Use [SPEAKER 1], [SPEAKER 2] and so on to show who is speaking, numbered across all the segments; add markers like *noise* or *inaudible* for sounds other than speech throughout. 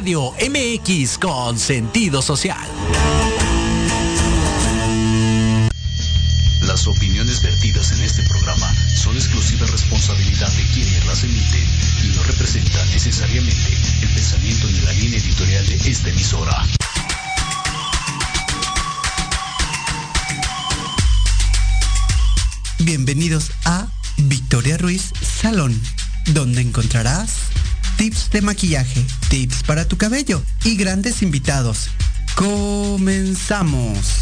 [SPEAKER 1] Radio MX con sentido social.
[SPEAKER 2] Las opiniones vertidas en este programa son exclusiva responsabilidad de quienes las emiten y no representan necesariamente el pensamiento ni la línea editorial de esta emisora.
[SPEAKER 3] Bienvenidos a Victoria Ruiz Salón, donde encontrarás tips de maquillaje, tips para tu cabello y grandes invitados. Comenzamos.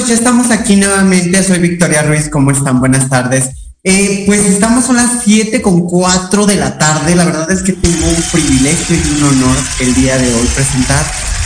[SPEAKER 3] Pues ya estamos aquí nuevamente. Soy Victoria Ruiz. ¿Cómo están? Buenas tardes. Eh, pues estamos a las 7 con 4 de la tarde. La verdad es que tengo un privilegio y un honor el día de hoy presentar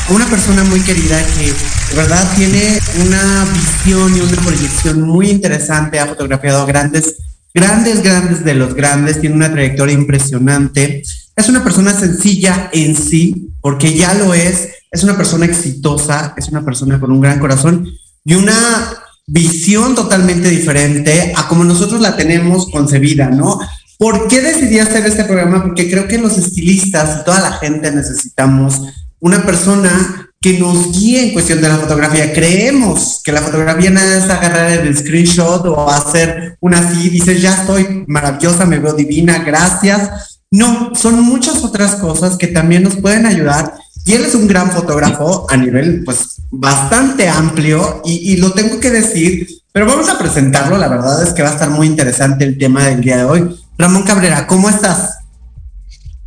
[SPEAKER 3] a una persona muy querida que de verdad tiene una visión y una proyección muy interesante. Ha fotografiado grandes, grandes, grandes de los grandes. Tiene una trayectoria impresionante. Es una persona sencilla en sí, porque ya lo es. Es una persona exitosa, es una persona con un gran corazón y una visión totalmente diferente a como nosotros la tenemos concebida, ¿no? ¿Por qué decidí hacer este programa? Porque creo que los estilistas y toda la gente necesitamos una persona que nos guíe en cuestión de la fotografía. Creemos que la fotografía nada es agarrar el screenshot o hacer una así, dices, ya estoy maravillosa, me veo divina, gracias. No, son muchas otras cosas que también nos pueden ayudar y él es un gran fotógrafo a nivel, pues, bastante amplio y, lo tengo que decir, pero vamos a presentarlo. La verdad es que va a estar muy interesante el tema del día de hoy. Ramón Cabrera, ¿cómo estás?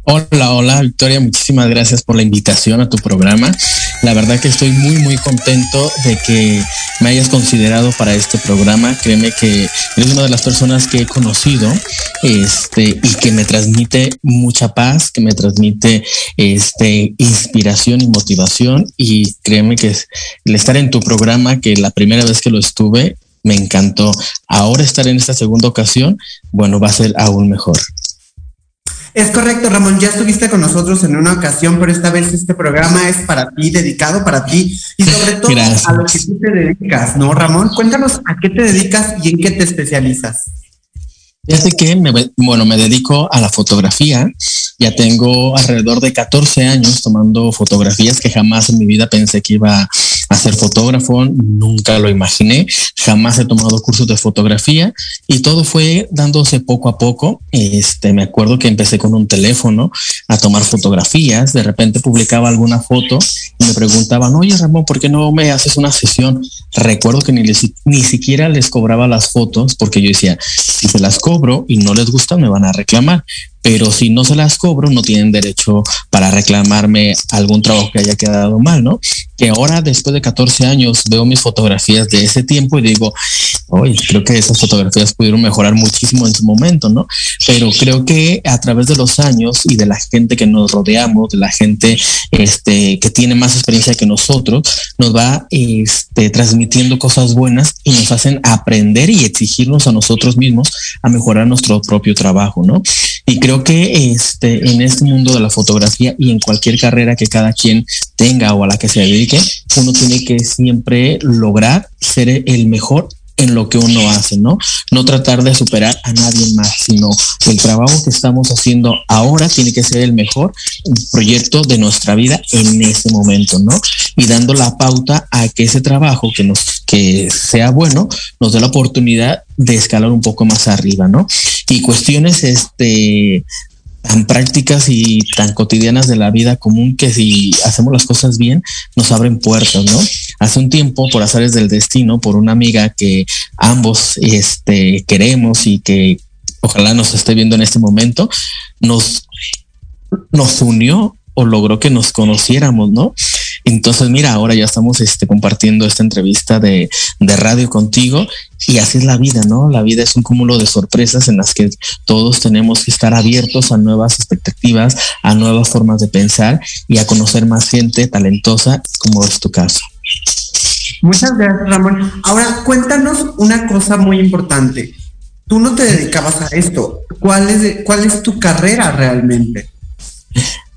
[SPEAKER 4] Hola, hola Victoria, muchísimas gracias por la invitación a tu programa. La verdad que estoy muy, muy contento de que me hayas considerado para este programa. Créeme que eres una de las personas que he conocido este, y que me transmite mucha paz, que me transmite este, inspiración y motivación. Y créeme que el estar en tu programa, que la primera vez que lo estuve, me encantó. Ahora estar en esta segunda ocasión, bueno, va a ser aún mejor.
[SPEAKER 3] Es correcto, Ramón, ya estuviste con nosotros en una ocasión, pero esta vez este programa es para ti, dedicado para ti y sobre todo a lo que tú te dedicas, ¿no, Ramón? Cuéntanos a qué te dedicas y en qué te especializas.
[SPEAKER 4] Fíjate que, me, bueno, me dedico a la fotografía. Ya tengo alrededor de 14 años tomando fotografías que jamás en mi vida pensé que iba ser fotógrafo. Nunca lo imaginé. Jamás he tomado cursos de fotografía y todo fue dándose poco a poco. Este, me acuerdo que empecé con un teléfono a tomar fotografías. De repente publicaba alguna foto y me preguntaban, oye Ramón, ¿por qué no me haces una sesión? Recuerdo que ni, ni siquiera les cobraba las fotos porque yo decía, si se las cobro, y no les gusta, me van a reclamar pero si no se las cobro, no tienen derecho para reclamarme algún trabajo que haya quedado mal, ¿no? Que ahora, después de 14 años, veo mis fotografías de ese tiempo y digo, oye, creo que esas fotografías pudieron mejorar muchísimo en su momento, ¿no? Pero creo que a través de los años y de la gente que nos rodeamos, de la gente este, que tiene más experiencia que nosotros, nos va este, transmitiendo cosas buenas y nos hacen aprender y exigirnos a nosotros mismos a mejorar nuestro propio trabajo, ¿no? Y creo que este, en este mundo de la fotografía y en cualquier carrera que cada quien tenga o a la que se dedique, uno tiene que siempre lograr ser el mejor en lo que uno hace, ¿no? No tratar de superar a nadie más, sino el trabajo que estamos haciendo ahora tiene que ser el mejor proyecto de nuestra vida en ese momento, ¿no? Y dando la pauta a que ese trabajo que nos que sea bueno nos dé la oportunidad de escalar un poco más arriba, ¿no? Y cuestiones este tan prácticas y tan cotidianas de la vida común que si hacemos las cosas bien nos abren puertas, ¿no? Hace un tiempo, por azares del destino, por una amiga que ambos este, queremos y que ojalá nos esté viendo en este momento, nos, nos unió o logró que nos conociéramos, ¿no? Entonces, mira, ahora ya estamos este, compartiendo esta entrevista de, de radio contigo y así es la vida, ¿no? La vida es un cúmulo de sorpresas en las que todos tenemos que estar abiertos a nuevas expectativas, a nuevas formas de pensar y a conocer más gente talentosa, como es tu caso.
[SPEAKER 3] Muchas gracias, Ramón. Ahora, cuéntanos una cosa muy importante. Tú no te dedicabas a esto. ¿Cuál es, tu carrera realmente?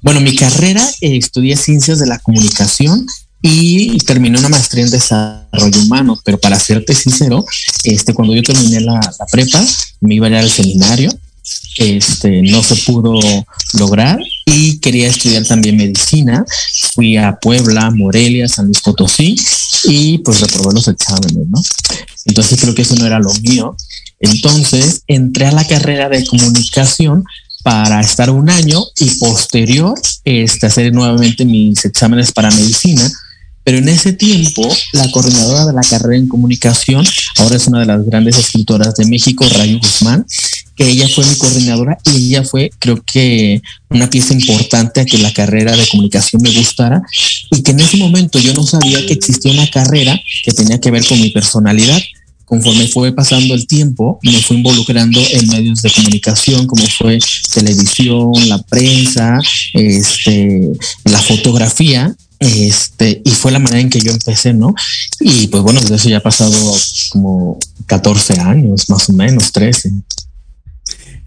[SPEAKER 4] Bueno, mi carrera eh, estudié ciencias de la comunicación y terminé una maestría en desarrollo humano, pero para serte sincero, este, cuando yo terminé la, prepa, me iba a ir al seminario, este, no se pudo lograr y quería estudiar también medicina. Fui a Puebla, Morelia, San Luis Potosí y pues reprobé los exámenes, ¿no? Entonces creo que eso no era lo mío. Entonces entré a la carrera de comunicación para estar un año y posterior este, hacer nuevamente mis exámenes para medicina pero en ese tiempo, la coordinadora de la carrera en comunicación, ahora es una de las grandes escritoras de México, Rayo Guzmán, ella fue mi coordinadora y ella fue, creo que, una pieza importante a que la carrera de comunicación me gustara y que en ese momento yo no sabía que existía una carrera que tenía que ver con mi personalidad conforme fue pasando el tiempo, me fui involucrando en medios de comunicación, como fue televisión, la prensa, este, la fotografía, este, y fue la manera en que yo empecé, ¿no? Y pues bueno, desde eso ya ha pasado como 14 años, más o menos, 13.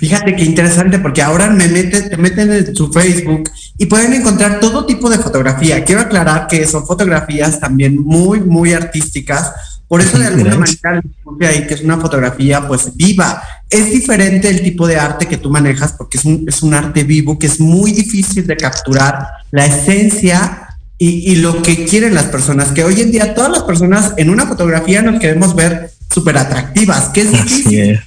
[SPEAKER 3] Fíjate qué interesante, porque ahora me mete, te meten en su Facebook y pueden encontrar todo tipo de fotografía. Quiero aclarar que son fotografías también muy, muy artísticas. Por eso de alguna manera puse ahí que es una fotografía pues viva. Es diferente el tipo de arte que tú manejas porque es un, es un arte vivo que es muy difícil de capturar la esencia y, lo que quieren las personas, que hoy en día todas las personas en una fotografía nos queremos ver súper atractivas, que es difícil.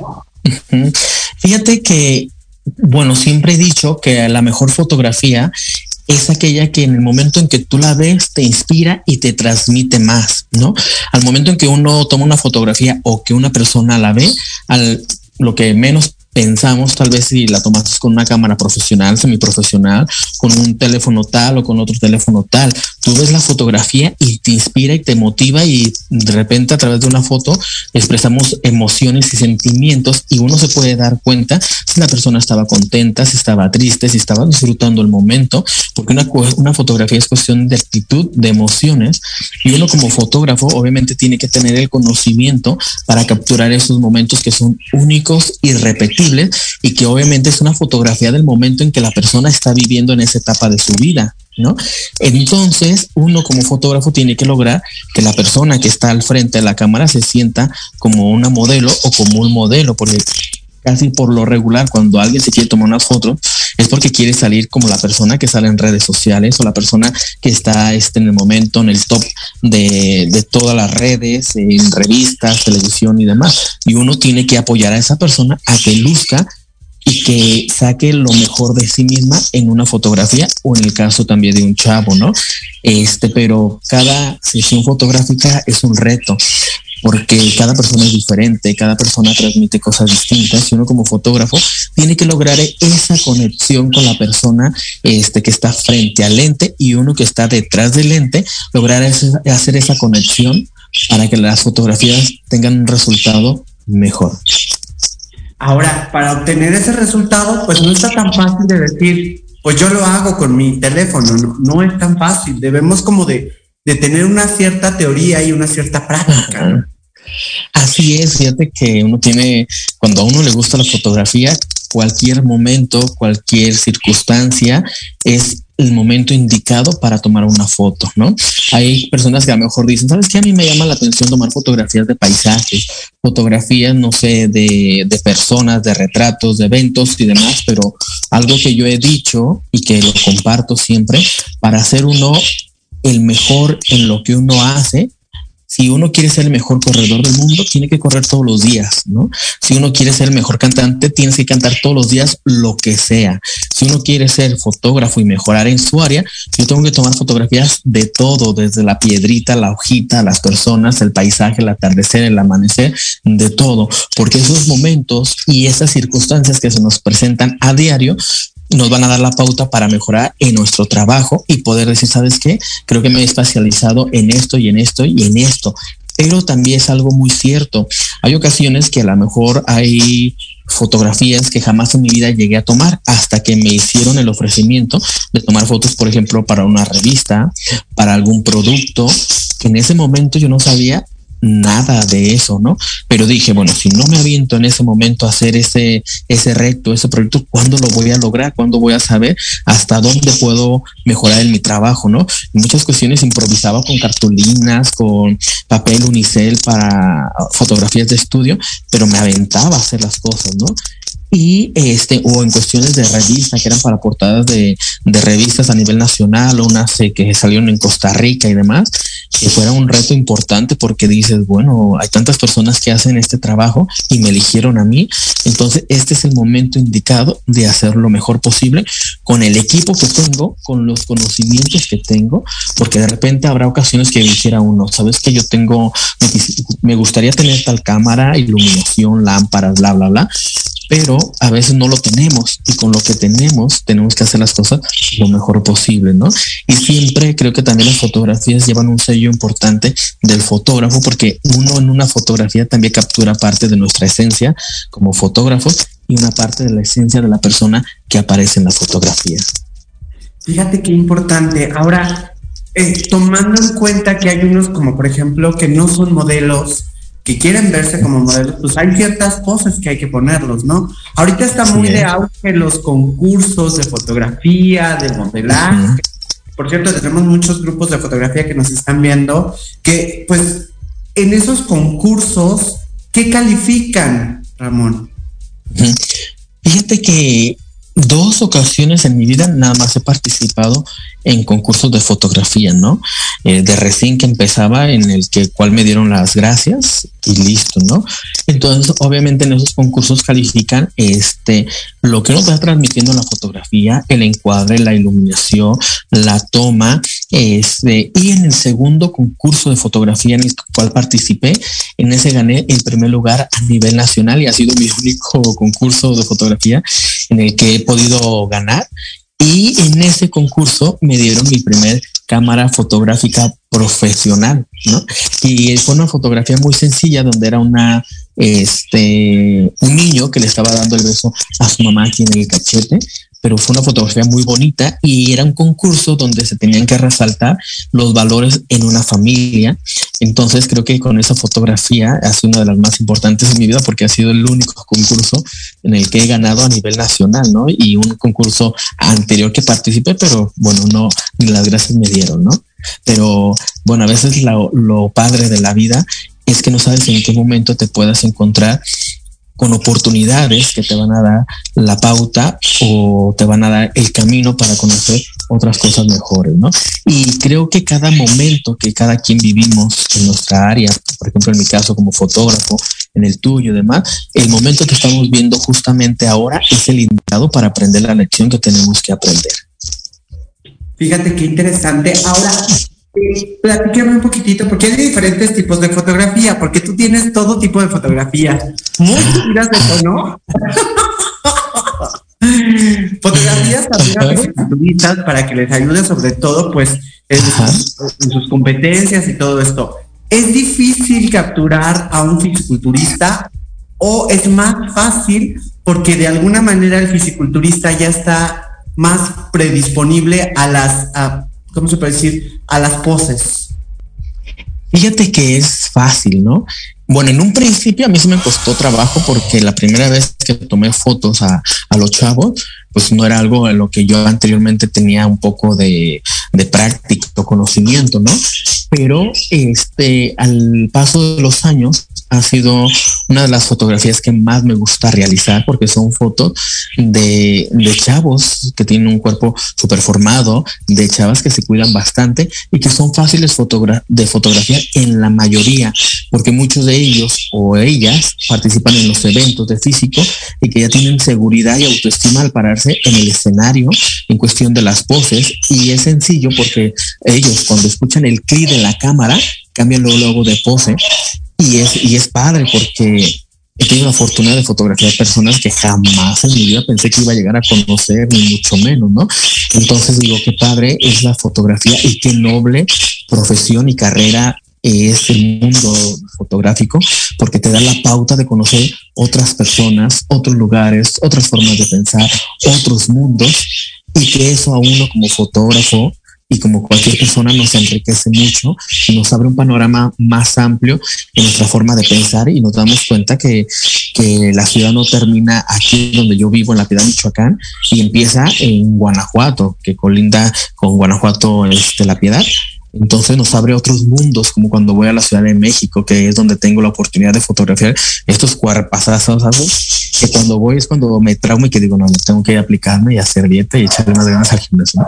[SPEAKER 4] Fíjate que, bueno, siempre he dicho que la mejor fotografía es aquella que en el momento en que tú la ves te inspira y te transmite más, ¿no? Al momento en que uno toma una fotografía o que una persona la ve, al lo que menos pensamos tal vez si la tomas con una cámara profesional, semiprofesional, con un teléfono tal o con otro teléfono tal. Tú ves la fotografía y te inspira y te motiva y de repente a través de una foto expresamos emociones y sentimientos y uno se puede dar cuenta si la persona estaba contenta, si estaba triste, si estaba disfrutando el momento, porque una, una fotografía es cuestión de actitud, de emociones y uno como fotógrafo obviamente tiene que tener el conocimiento para capturar esos momentos que son únicos y repetibles y que obviamente es una fotografía del momento en que la persona está viviendo en esa etapa de su vida. ¿No? Entonces, uno como fotógrafo tiene que lograr que la persona que está al frente de la cámara se sienta como una modelo o como un modelo, porque casi por lo regular, cuando alguien se quiere tomar una foto, es porque quiere salir como la persona que sale en redes sociales o la persona que está este, en el momento en el top de, de todas las redes, en revistas, televisión y demás. Y uno tiene que apoyar a esa persona a que luzca y que saque lo mejor de sí misma en una fotografía o en el caso también de un chavo, ¿no? Este, pero cada sesión fotográfica es un reto porque cada persona es diferente, cada persona transmite cosas distintas y uno como fotógrafo tiene que lograr esa conexión con la persona este, que está frente al lente y uno que está detrás del lente, lograr hacer esa conexión para que las fotografías tengan un resultado mejor.
[SPEAKER 3] Ahora, para obtener ese resultado, pues no está tan fácil de decir, pues yo lo hago con mi teléfono, no, es tan fácil, debemos como de de tener una cierta teoría y una cierta práctica.
[SPEAKER 4] Así es, fíjate que uno tiene, cuando a uno le gusta la fotografía, cualquier momento, cualquier circunstancia es el momento indicado para tomar una foto, ¿no? Hay personas que a lo mejor dicen, ¿sabes qué? A mí me llama la atención tomar fotografías de paisajes, fotografías, no sé, de, de personas, de retratos, de eventos y demás, pero algo que yo he dicho y que lo comparto siempre, para hacer uno el mejor en lo que uno hace, si uno quiere ser el mejor corredor del mundo, tiene que correr todos los días, ¿no? Si uno quiere ser el mejor cantante, tienes que cantar todos los días lo que sea. Si uno quiere ser fotógrafo y mejorar en su área, yo tengo que tomar fotografías de todo, desde la piedrita, la hojita, las personas, el paisaje, el atardecer, el amanecer, de todo, porque esos momentos y esas circunstancias que se nos presentan a diario nos van a dar la pauta para mejorar en nuestro trabajo y poder decir, ¿sabes qué? Creo que me he especializado en esto y en esto y en esto. Pero también es algo muy cierto. Hay ocasiones que a lo mejor hay fotografías que jamás en mi vida llegué a tomar hasta que me hicieron el ofrecimiento de tomar fotos, por ejemplo, para una revista, para algún producto que en ese momento yo no sabía nada de eso, ¿no? Pero dije, bueno, si no me aviento en ese momento a hacer ese, ese reto, ese proyecto, ¿cuándo lo voy a lograr? ¿Cuándo voy a saber hasta dónde puedo mejorar en mi trabajo, ¿no? En muchas cuestiones improvisaba con cartulinas, con papel unicel para fotografías de estudio, pero me aventaba a hacer las cosas, ¿no? Y este o en cuestiones de revista que eran para portadas de, de revistas a nivel nacional o unas que salieron en Costa Rica y demás que fuera un reto importante porque dices bueno hay tantas personas que hacen este trabajo y me eligieron a mí entonces este es el momento indicado de hacer lo mejor posible con el equipo que tengo con los conocimientos que tengo porque de repente habrá ocasiones que dijera uno sabes que yo tengo me gustaría tener tal cámara iluminación lámparas bla bla bla pero a veces no lo tenemos y con lo que tenemos tenemos que hacer las cosas lo mejor posible, ¿no? Y siempre creo que también las fotografías llevan un sello importante del fotógrafo porque uno en una fotografía también captura parte de nuestra esencia como fotógrafos y una parte de la esencia de la persona que aparece en la fotografía.
[SPEAKER 3] Fíjate qué importante. Ahora, eh, tomando en cuenta que hay unos como por ejemplo que no son modelos, que quieren verse como modelos, pues hay ciertas poses que hay que ponerlos, ¿no? Ahorita está muy de auge los concursos de fotografía, de modelaje. Por cierto, tenemos muchos grupos de fotografía que nos están viendo, que pues en esos concursos, ¿qué califican, Ramón?
[SPEAKER 4] Fíjate que dos ocasiones en mi vida nada más he participado en concursos de fotografía, ¿no? Eh, de recién que empezaba, en el que cual me dieron las gracias y listo, ¿no? Entonces, obviamente en esos concursos califican este lo que nos va transmitiendo la fotografía, el encuadre, la iluminación, la toma, este, y en el segundo concurso de fotografía en el cual participé, en ese gané el primer lugar a nivel nacional y ha sido mi *laughs* único concurso de fotografía en el que he podido ganar y en ese concurso me dieron mi primer cámara fotográfica profesional, ¿no? Y fue una fotografía muy sencilla donde era una, este, un niño que le estaba dando el beso a su mamá aquí en el cachete pero fue una fotografía muy bonita y era un concurso donde se tenían que resaltar los valores en una familia. Entonces creo que con esa fotografía ha sido una de las más importantes en mi vida porque ha sido el único concurso en el que he ganado a nivel nacional, ¿no? Y un concurso anterior que participé, pero bueno, no, las gracias me dieron, ¿no? Pero bueno, a veces lo padre de la vida es que no sabes en qué momento te puedas encontrar con oportunidades que te van a dar la pauta o te van a dar el camino para conocer otras cosas mejores, ¿no? Y creo que cada momento que cada quien vivimos en nuestra área, por ejemplo en mi caso como fotógrafo, en el tuyo y demás, el momento que estamos viendo justamente ahora es el indicado para aprender la lección que tenemos que aprender.
[SPEAKER 3] Fíjate qué interesante. Ahora, platícame un poquitito, porque hay diferentes tipos de fotografía, porque tú tienes todo tipo de fotografía. Muy tiras de tono. *laughs* Fotografías también para que les ayude sobre todo pues en, sus competencias y todo esto. ¿Es difícil capturar a un fisiculturista o es más fácil porque de alguna manera el fisiculturista ya está más predisponible a las ¿cómo se puede decir? A las poses.
[SPEAKER 4] Fíjate que es fácil, ¿no? Bueno, en un principio a mí sí me costó trabajo porque la primera vez que tomé fotos a, los chavos, pues no era algo en lo que yo anteriormente tenía un poco de, de práctica o conocimiento, ¿no? Pero este, al paso de los años, ha sido una de las fotografías que más me gusta realizar porque son fotos de, chavos que tienen un cuerpo súper formado, de chavas que se cuidan bastante y que son fáciles de fotografiar en la mayoría, porque muchos de ellos o ellas participan en los eventos de físico y que ya tienen seguridad y autoestima al pararse en el escenario en cuestión de las poses. Y es sencillo porque ellos cuando escuchan el clic de la cámara cambian luego, luego de pose y es, y es padre porque he tenido la fortuna de fotografiar personas que jamás en mi vida pensé que iba a llegar a conocer, ni mucho menos, ¿no? Entonces digo, qué padre es la fotografía y qué noble profesión y carrera es el mundo fotográfico, porque te da la pauta de conocer otras personas, otros lugares, otras formas de pensar, otros mundos, y que eso a uno como fotógrafo y como cualquier persona nos enriquece mucho y nos abre un panorama más amplio en nuestra forma de pensar y nos damos cuenta que, que la ciudad no termina aquí donde yo vivo, en la Piedad Michoacán, y empieza en Guanajuato, que colinda con Guanajuato este, la Piedad, entonces nos abre otros mundos, como cuando voy a la Ciudad de México, que es donde tengo la oportunidad de fotografiar estos cuerpazazos, que cuando voy es cuando me traumo y que digo, no, tengo que aplicarme y hacer dieta y echarle más ganas al gimnasio,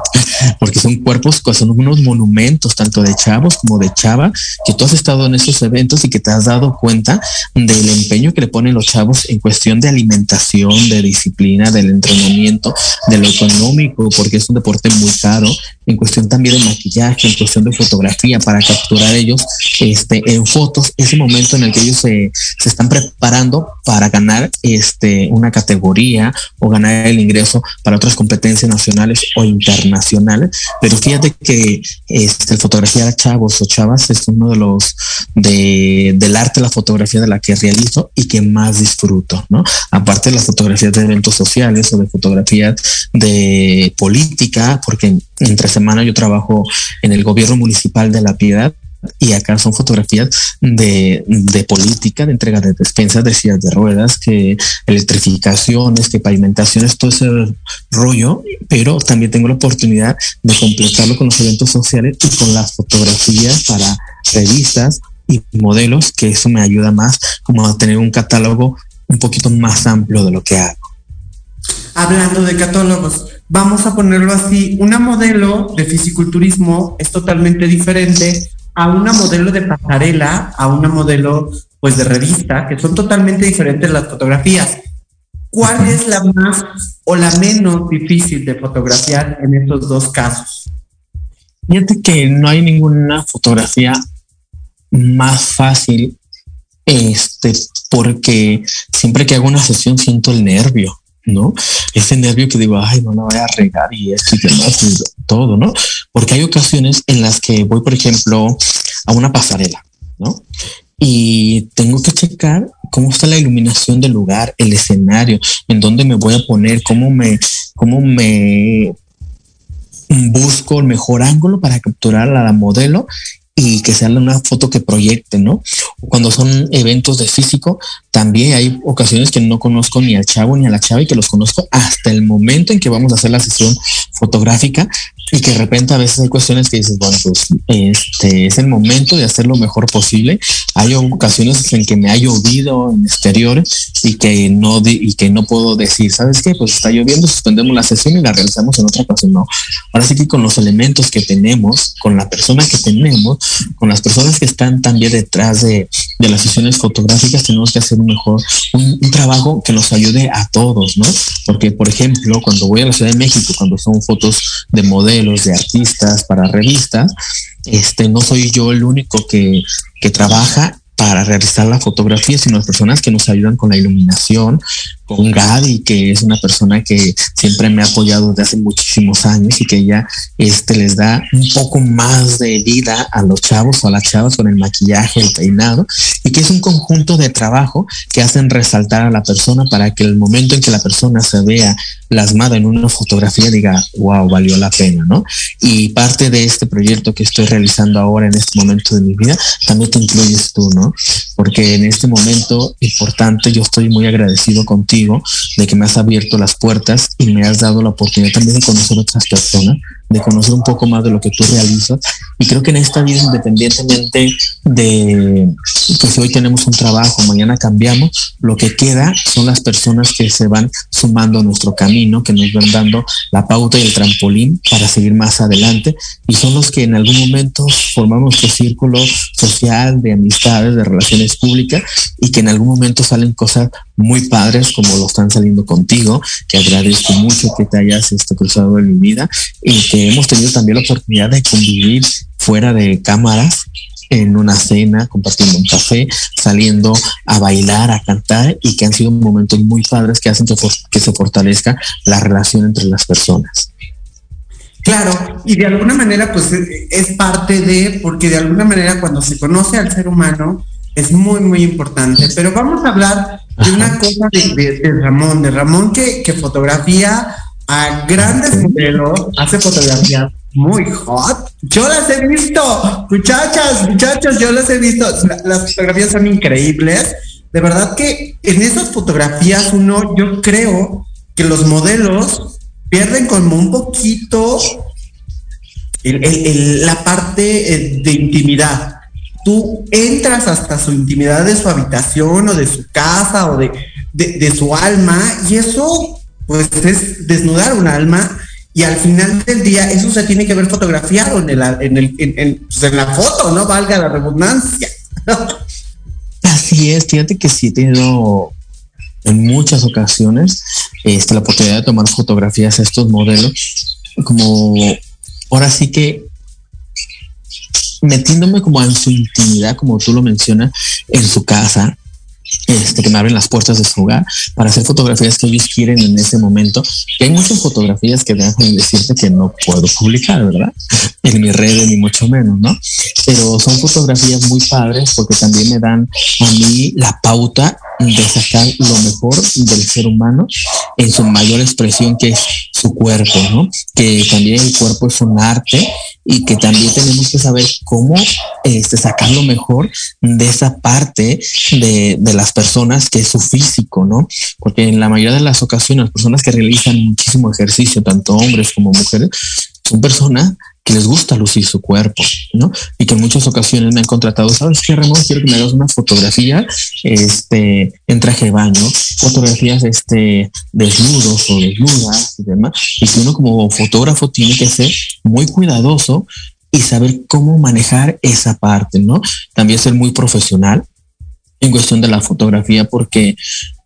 [SPEAKER 4] porque son cuerpos, son unos monumentos, tanto de chavos como de chava, que tú has estado en esos eventos y que te has dado cuenta del empeño que le ponen los chavos en cuestión de alimentación, de disciplina, del entrenamiento, de lo económico, porque es un deporte muy caro, en cuestión también de maquillaje, en cuestión de fotografía para capturar ellos este, en fotos ese momento en el que ellos se, se están preparando para ganar este, una categoría o ganar el ingreso para otras competencias nacionales o internacionales. Pero fíjate que este, fotografía de chavos o chavas es uno de los de, del arte la fotografía de la que realizo y que más disfruto, ¿no? Aparte de las fotografías de eventos sociales o de fotografías de política, porque entre semana yo trabajo en el gobierno municipal de La Piedad y acá son fotografías de, de, política, de entrega de despensas, de sillas de ruedas, que electrificaciones, que pavimentaciones, todo ese rollo, pero también tengo la oportunidad de completarlo con los eventos sociales y con las fotografías para revistas y modelos, que eso me ayuda más como a tener un catálogo un poquito más amplio de lo que hago.
[SPEAKER 3] Hablando de catálogos, vamos a ponerlo así, una modelo de fisiculturismo es totalmente diferente a una modelo de pasarela, a una modelo pues de revista, que son totalmente diferentes las fotografías. ¿Cuál es la más o la menos difícil de fotografiar en estos dos casos?
[SPEAKER 4] Fíjate que no hay ninguna fotografía más fácil, este, porque siempre que hago una sesión siento el nervio. ¿No? Ese nervio que digo, ay, no la voy a regar y esto y demás, y todo, ¿no? Porque hay ocasiones en las que voy, por ejemplo, a una pasarela, ¿no? Y tengo que checar cómo está la iluminación del lugar, el escenario, en dónde me voy a poner, cómo me, cómo me busco el mejor ángulo para capturar a la modelo y que sea una foto que proyecte, ¿no? Cuando son eventos de físico, también hay ocasiones que no conozco ni al chavo ni a la chava y que los conozco hasta el momento en que vamos a hacer la sesión fotográfica y que de repente a veces hay cuestiones que dices, bueno, pues este es el momento de hacer lo mejor posible. Hay ocasiones en que me ha llovido en exteriores y que no y que no puedo decir, ¿sabes qué? Pues está lloviendo, suspendemos la sesión y la realizamos en otra ocasión. No. Ahora sí que con los elementos que tenemos, con la persona que tenemos, con las personas que están también detrás de, de las sesiones fotográficas, tenemos que hacer un mejor, un, un trabajo que nos ayude a todos, ¿no? Porque, por ejemplo, cuando voy a la Ciudad de México, cuando son fotos de de artistas, para revistas, este, no soy yo el único que, que trabaja para realizar la fotografía, sino las personas que nos ayudan con la iluminación, con Gaby, que es una persona que siempre me ha apoyado desde hace muchísimos años y que ella este, les da un poco más de vida a los chavos o a las chavas con el maquillaje, el peinado, y que es un conjunto de trabajo que hacen resaltar a la persona para que el momento en que la persona se vea plasmada en una fotografía diga, wow, valió la pena, ¿no? Y parte de este proyecto que estoy realizando ahora en este momento de mi vida, también te incluyes tú, ¿no? Porque en este momento importante yo estoy muy agradecido contigo de que me has abierto las puertas y me has dado la oportunidad también de conocer otras personas, de conocer un poco más de lo que tú realizas. Y creo que en esta vida, independientemente de que si hoy tenemos un trabajo, mañana cambiamos, lo que queda son las personas que se van sumando a nuestro camino, que nos van dando la pauta y el trampolín para seguir más adelante. Y son los que en algún momento formamos nuestro círculo social de amistades, de relaciones públicas y que en algún momento salen cosas muy padres como lo están saliendo contigo, que agradezco mucho que te hayas este, cruzado en mi vida y que hemos tenido también la oportunidad de convivir fuera de cámaras en una cena, compartiendo un café, saliendo a bailar, a cantar y que han sido momentos muy padres que hacen que, que se fortalezca la relación entre las personas.
[SPEAKER 3] Claro, y de alguna manera pues es parte de, porque de alguna manera cuando se conoce al ser humano es muy, muy importante. Pero vamos a hablar de una cosa de, Ramón, de Ramón que, que fotografía a grandes modelos, hace fotografías muy hot. Yo las he visto, muchachas, muchachos, yo las he visto. las fotografías son increíbles. De verdad que en esas fotografías uno, yo creo que los modelos pierden como un poquito la parte eh, de intimidad. Tú entras hasta su intimidad de su habitación o de su casa o de, de, su alma y eso pues es desnudar un alma y al final del día eso se tiene que ver fotografiado en, el, en, el, en, pues, en la foto, ¿no? Valga la redundancia. *laughs*
[SPEAKER 4] Así es, fíjate que sí he tenido en muchas ocasiones este, la oportunidad de tomar fotografías a estos modelos, como ahora sí que metiéndome como en su intimidad, como tú lo mencionas, en su casa, este, que me abren las puertas de su hogar para hacer fotografías que ellos quieren en ese momento. Hay muchas fotografías que dejan decirte que no puedo publicar, ¿verdad? En mi red ni mucho menos, ¿no? Pero son fotografías muy padres porque también me dan a mí la pauta de sacar lo mejor del ser humano en su mayor expresión que es su cuerpo, ¿no? Que también el cuerpo es un arte y que también tenemos que saber cómo este, sacar lo mejor de esa parte de, de las personas que es su físico, ¿no? Porque en la mayoría de las ocasiones, personas que realizan muchísimo ejercicio, tanto hombres como mujeres, son personas que les gusta lucir su cuerpo, ¿no? Y que en muchas ocasiones me han contratado, ¿sabes qué, Ramón? Quiero que me hagas una fotografía, este, en traje de baño, fotografías, este, desnudos o desnudas y demás. Y que uno como fotógrafo tiene que ser muy cuidadoso y saber cómo manejar esa parte, ¿no? También ser muy profesional en cuestión de la fotografía porque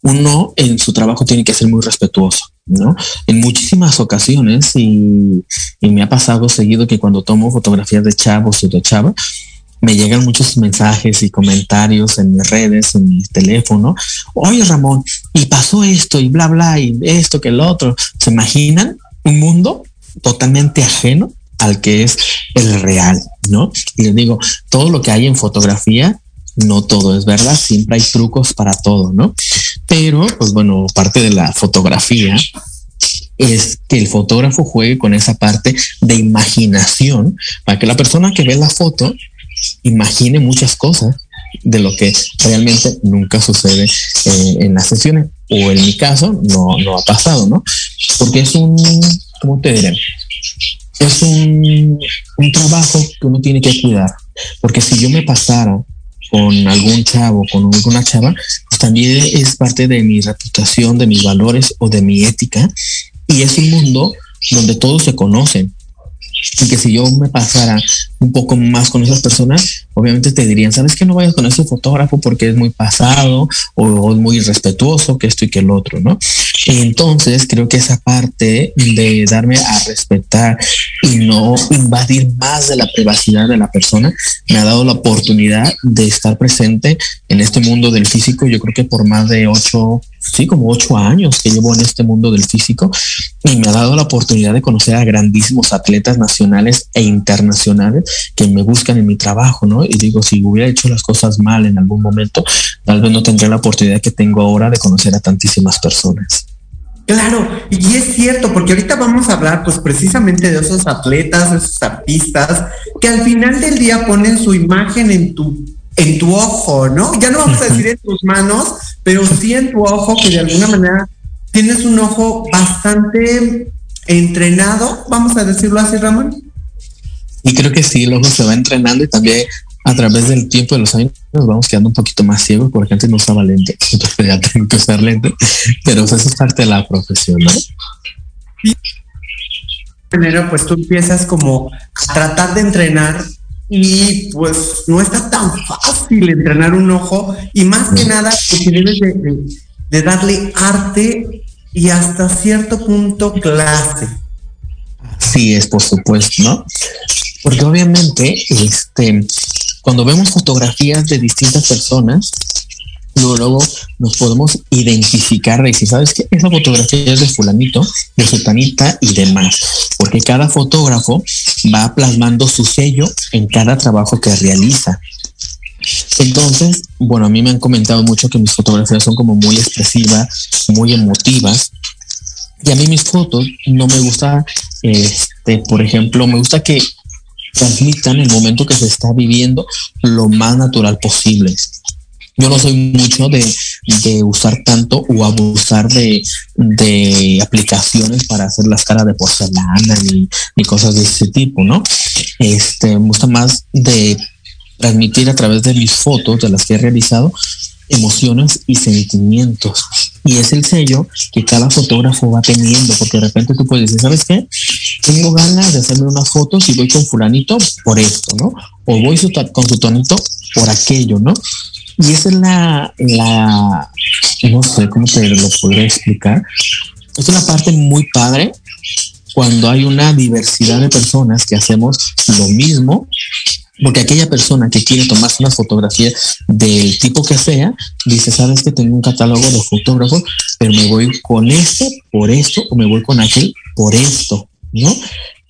[SPEAKER 4] uno en su trabajo tiene que ser muy respetuoso, ¿no? En muchísimas ocasiones, y, me ha pasado seguido que cuando tomo fotografías de chavos o de chava, me llegan muchos mensajes y comentarios en mis redes, en mi teléfono. Oye, Ramón, y pasó esto, y bla, bla, y esto, que el otro. ¿Se imaginan un mundo totalmente ajeno al que es el real, ¿no? Y les digo, todo lo que hay en fotografía no todo es verdad, siempre hay trucos para todo, ¿no? Pero, pues bueno, parte de la fotografía es que el fotógrafo juegue con esa parte de imaginación para que la persona que ve la foto imagine muchas cosas de lo que realmente nunca sucede eh, en las sesiones o en mi caso no, no ha pasado, ¿no? Porque es un, ¿cómo te diré? Es un, un trabajo que uno tiene que cuidar, porque si yo me pasara con algún chavo, con alguna chava, pues también es parte de mi reputación, de mis valores o de mi ética. Y es un mundo donde todos se conocen, y que si yo me pasara un poco más con esas personas, obviamente te dirían, sabes que no vayas con ese fotógrafo porque es muy pasado o, es muy respetuoso, que esto y que el otro, ¿no? Entonces creo que esa parte de darme a respetar y no invadir más de la privacidad de la persona me ha dado la oportunidad de estar presente en este mundo del físico. Yo creo que por más de ocho, sí, como ocho años que llevo en este mundo del físico y me ha dado la oportunidad de conocer a grandísimos atletas nacionales e internacionales que me buscan en mi trabajo, ¿no? Y digo, si hubiera hecho las cosas mal en algún momento, tal vez no tendría la oportunidad que tengo ahora de conocer a tantísimas personas.
[SPEAKER 3] Claro, y es cierto, porque ahorita vamos a hablar pues precisamente de esos atletas, de esos artistas, que al final del día ponen su imagen en tu, en tu ojo, ¿no? Ya no vamos a decir en tus manos, pero sí en tu ojo, que de alguna manera tienes un ojo bastante entrenado, vamos a decirlo así, Ramón.
[SPEAKER 4] Y creo que sí, el ojo se va entrenando y también a través del tiempo de los años nos vamos quedando un poquito más ciegos porque antes no usaba lente, *laughs* entonces ya tengo que usar lente, pero eso es parte de la profesión, ¿no?
[SPEAKER 3] Primero, pues tú empiezas como a tratar de entrenar y pues no está tan fácil entrenar un ojo y más que nada porque debes de darle arte y hasta cierto punto clase.
[SPEAKER 4] Sí, es por supuesto, ¿no? Porque obviamente, este, cuando vemos fotografías de distintas personas, luego, nos podemos identificar de decir, ¿sabes qué? Esa fotografía es de fulanito, de sultanita y demás, porque cada fotógrafo va plasmando su sello en cada trabajo que realiza. Entonces, bueno, a mí me han comentado mucho que mis fotografías son como muy expresivas, muy emotivas, Y a mí mis fotos no me gusta, este, por ejemplo, me gusta que transmitan el momento que se está viviendo lo más natural posible. Yo no soy mucho de, usar tanto o abusar de, aplicaciones para hacer las caras de porcelana ni, ni, cosas de ese tipo, ¿no? Este, me gusta más de transmitir a través de mis fotos, de las que he realizado, emociones y sentimientos. Y es el sello que cada fotógrafo va teniendo, porque de repente tú puedes decir, ¿sabes qué? Tengo ganas de hacerme unas fotos y voy con fulanito por esto, ¿no? O voy con su tonito por aquello, ¿no? Y esa es la, la, no sé cómo te lo podría explicar. Es una parte muy padre cuando hay una diversidad de personas que hacemos lo mismo porque aquella persona que quiere tomarse una fotografía del tipo que sea, dice, sabes que tengo un catálogo de fotógrafos, pero me voy con este por esto o me voy con aquel por esto, ¿no?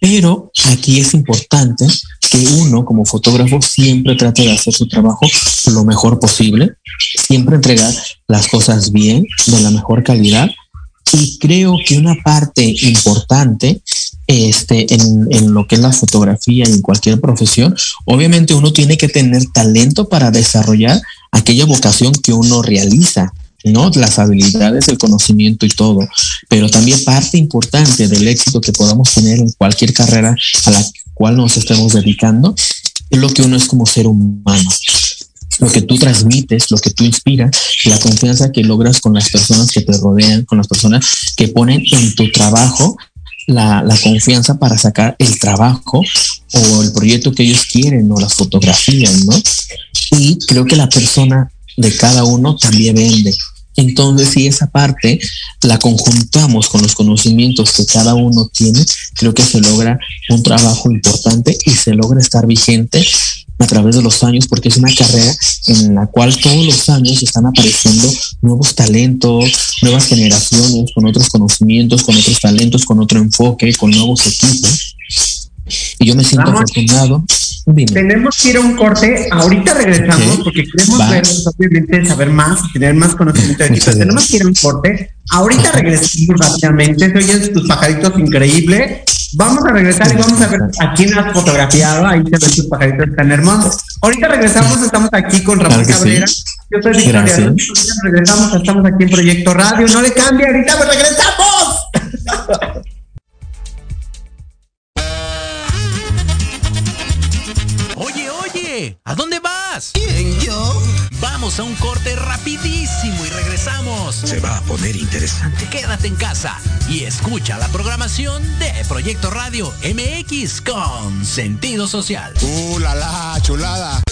[SPEAKER 4] Pero aquí es importante que uno como fotógrafo siempre trate de hacer su trabajo lo mejor posible, siempre entregar las cosas bien, de la mejor calidad. Y creo que una parte importante este, en, en, lo que es la fotografía y en cualquier profesión, obviamente uno tiene que tener talento para desarrollar aquella vocación que uno realiza, ¿no? Las habilidades, el conocimiento y todo. Pero también parte importante del éxito que podamos tener en cualquier carrera a la cual nos estemos dedicando es lo que uno es como ser humano lo que tú transmites, lo que tú inspiras, la confianza que logras con las personas que te rodean, con las personas que ponen en tu trabajo la, confianza para sacar el trabajo o el proyecto que ellos quieren o las fotografías, ¿no? Y creo que la persona de cada uno también vende. Entonces, si esa parte la conjuntamos con los conocimientos que cada uno tiene, creo que se logra un trabajo importante y se logra estar vigente a través de los años, porque es una carrera en la cual todos los años están apareciendo nuevos talentos, nuevas generaciones, con otros conocimientos, con otros talentos, con otro enfoque, con nuevos equipos. Y yo me siento afortunado.
[SPEAKER 3] Tenemos que ir a un corte. Ahorita regresamos porque queremos ver, obviamente, saber más, tener más conocimiento de ti. tenemos que ir a un corte. Ahorita regresamos rápidamente. Oye, tus pajaritos increíble. Vamos a regresar y vamos a ver a quién has fotografiado. Ahí se ven tus pajaritos tan hermosos. Ahorita regresamos, estamos aquí con Ramón Cabrera. Yo soy Victoria. Regresamos, estamos aquí en Proyecto Radio. No le cambie, ahorita regresamos.
[SPEAKER 1] Vamos a un corte rapidísimo y regresamos.
[SPEAKER 5] Se va a poner interesante.
[SPEAKER 1] Quédate en casa y escucha la programación de Proyecto Radio MX con sentido social.
[SPEAKER 5] ¡Uh, la, la chulada!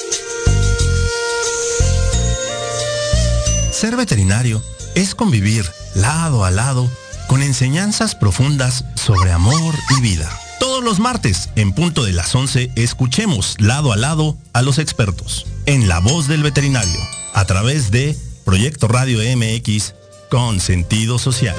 [SPEAKER 6] Ser veterinario es convivir lado a lado con enseñanzas profundas sobre amor y vida. Todos los martes, en punto de las 11, escuchemos lado a lado a los expertos en La Voz del Veterinario, a través de Proyecto Radio MX con sentido social.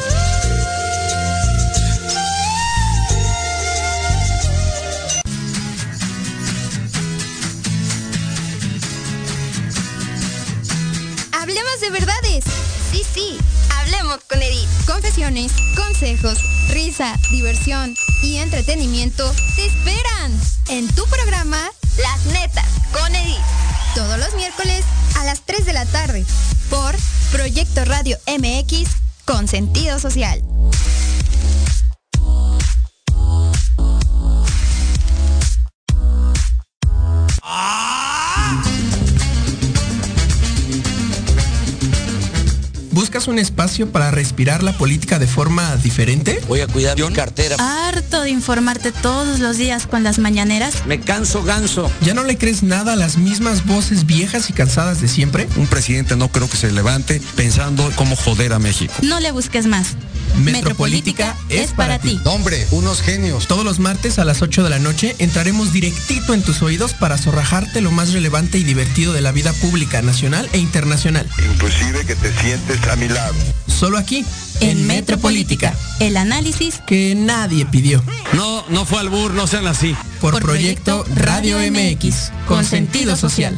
[SPEAKER 7] Hablemos de verdades. Sí, sí, hablemos con Edith. Confesiones, consejos, risa, diversión y entretenimiento te esperan en tu programa Las Netas con Edith todos los miércoles a las 3 de la tarde por Proyecto Radio MX con sentido social.
[SPEAKER 8] ¿Buscas un espacio para respirar la política de forma diferente?
[SPEAKER 9] Voy a cuidar mi cartera.
[SPEAKER 10] Harto de informarte todos los días con las mañaneras.
[SPEAKER 9] Me canso ganso.
[SPEAKER 8] ¿Ya no le crees nada a las mismas voces viejas y cansadas de siempre?
[SPEAKER 11] Un presidente no creo que se levante pensando cómo joder a México.
[SPEAKER 10] No le busques más. Metropolítica es para ti.
[SPEAKER 11] Hombre, unos genios.
[SPEAKER 8] Todos los martes a las 8 de la noche entraremos directito en tus oídos para zorrajarte lo más relevante y divertido de la vida pública nacional e internacional.
[SPEAKER 11] Inclusive que te sientes a mi lado.
[SPEAKER 8] Solo aquí.
[SPEAKER 10] En Metropolítica. El análisis
[SPEAKER 8] que nadie pidió.
[SPEAKER 9] No, no fue al bur, no sean así.
[SPEAKER 8] Por, proyecto, Radio MX. Con sentido social.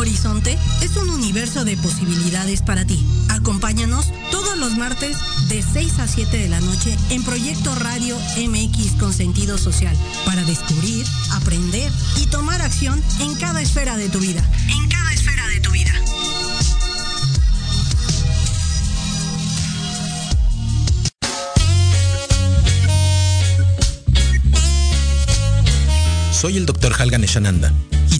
[SPEAKER 12] Horizonte es un universo de posibilidades para ti Acompáñanos todos los martes de 6 a 7 de la noche en Proyecto Radio MX con sentido social para descubrir, aprender y tomar acción en cada esfera de tu vida. En cada esfera de tu vida.
[SPEAKER 13] Soy el Dr. Halgan Eshananda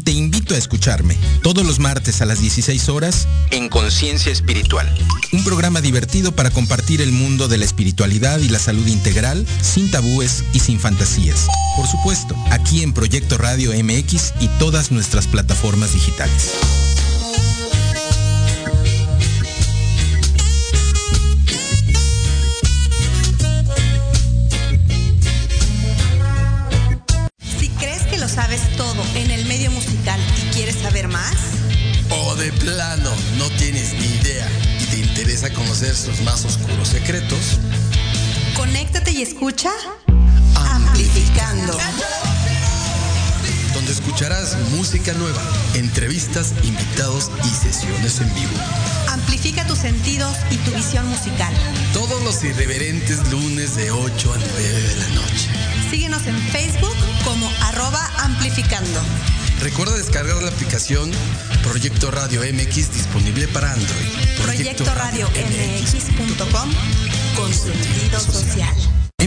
[SPEAKER 13] te invito a escucharme todos los martes a las 16 horas en Conciencia Espiritual. Un programa divertido para compartir el mundo de la espiritualidad y la salud integral sin tabúes y sin fantasías. Por supuesto, aquí en Proyecto Radio MX y todas nuestras plataformas digitales.
[SPEAKER 5] Conocer sus más oscuros secretos.
[SPEAKER 12] conéctate y escucha Amplificando.
[SPEAKER 5] Donde escucharás música nueva, entrevistas, invitados y sesiones en vivo.
[SPEAKER 12] Amplifica tus sentidos y tu visión musical.
[SPEAKER 5] Todos los irreverentes lunes de 8 a 9 de la Recuerda descargar la aplicación Proyecto Radio MX disponible para Android.
[SPEAKER 12] Proyecto Radio MX.com con sentido social.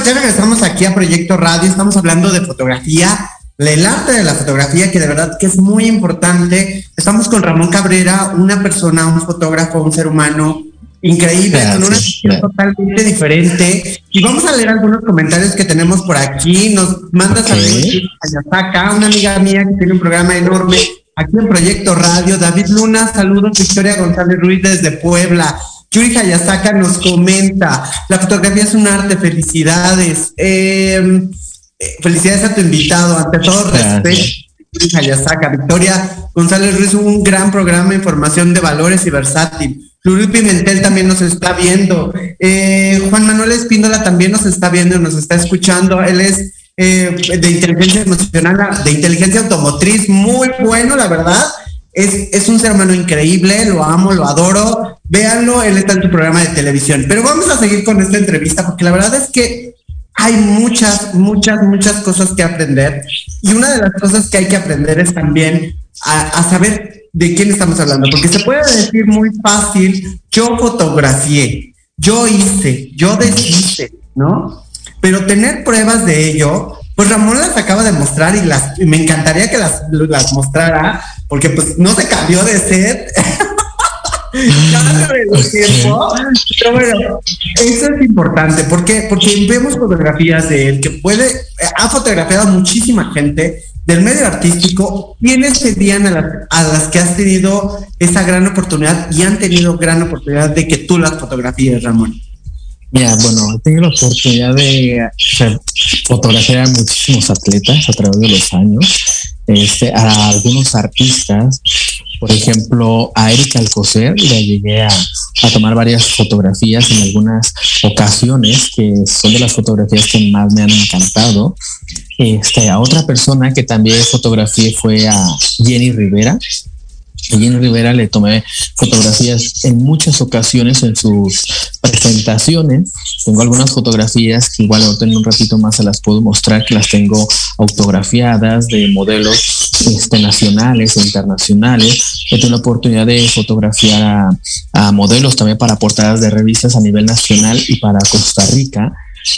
[SPEAKER 3] Pues ya regresamos aquí a Proyecto Radio. Estamos hablando de fotografía, el arte de la fotografía, que de verdad que es muy importante. Estamos con Ramón Cabrera, una persona, un fotógrafo, un ser humano increíble, con una visión totalmente diferente. Y vamos a leer algunos comentarios que tenemos por aquí. Nos manda saludos Ayasaka, una amiga mía que tiene un programa enorme aquí en Proyecto Radio. David Luna, saludos. Victoria González Ruiz desde Puebla. Yuri Hayasaka nos comenta, la fotografía es un arte, felicidades. Eh, eh, felicidades a tu invitado, ante todo respeto. Yuri Hayasaka, Victoria González Ruiz, un gran programa de información de valores y versátil. Luri Pimentel también nos está viendo. Eh, Juan Manuel Espíndola también nos está viendo y nos está escuchando. Él es eh, de inteligencia emocional, de inteligencia automotriz, muy bueno, la verdad. Es, es un ser humano increíble, lo amo, lo adoro. Véanlo, él está en su programa de televisión. Pero vamos a seguir con esta entrevista porque la verdad es que hay muchas, muchas, muchas cosas que aprender. Y una de las cosas que hay que aprender es también a, a saber de quién estamos hablando. Porque se puede decir muy fácil, yo fotografié, yo hice, yo deshice, ¿no? Pero tener pruebas de ello, pues Ramón las acaba de mostrar y las y me encantaría que las, las mostrara, porque pues no se cambió de set. *laughs* Cada vez tiempo. Pero bueno, eso es importante. ¿Por qué? Porque vemos fotografías de él que puede, ha fotografiado a muchísima gente del medio artístico. ¿Quiénes serían a las, a las que has tenido esa gran oportunidad y han tenido gran oportunidad de que tú las fotografíes, Ramón?
[SPEAKER 4] Mira, bueno, he tenido la oportunidad de fotografiar a muchísimos atletas a través de los años, este, a algunos artistas, por ejemplo, a Erika Alcocer, le llegué a, tomar varias fotografías en algunas ocasiones, que son de las fotografías que más me han encantado. Este, a otra persona que también fotografié fue a Jenny Rivera, Jenny Rivera le tomé fotografías en muchas ocasiones en sus presentaciones. Tengo algunas fotografías que igual en un ratito más se las puedo mostrar, que las tengo autografiadas de modelos este, nacionales e internacionales. He tenido la oportunidad de fotografiar a, a modelos también para portadas de revistas a nivel nacional y para Costa Rica.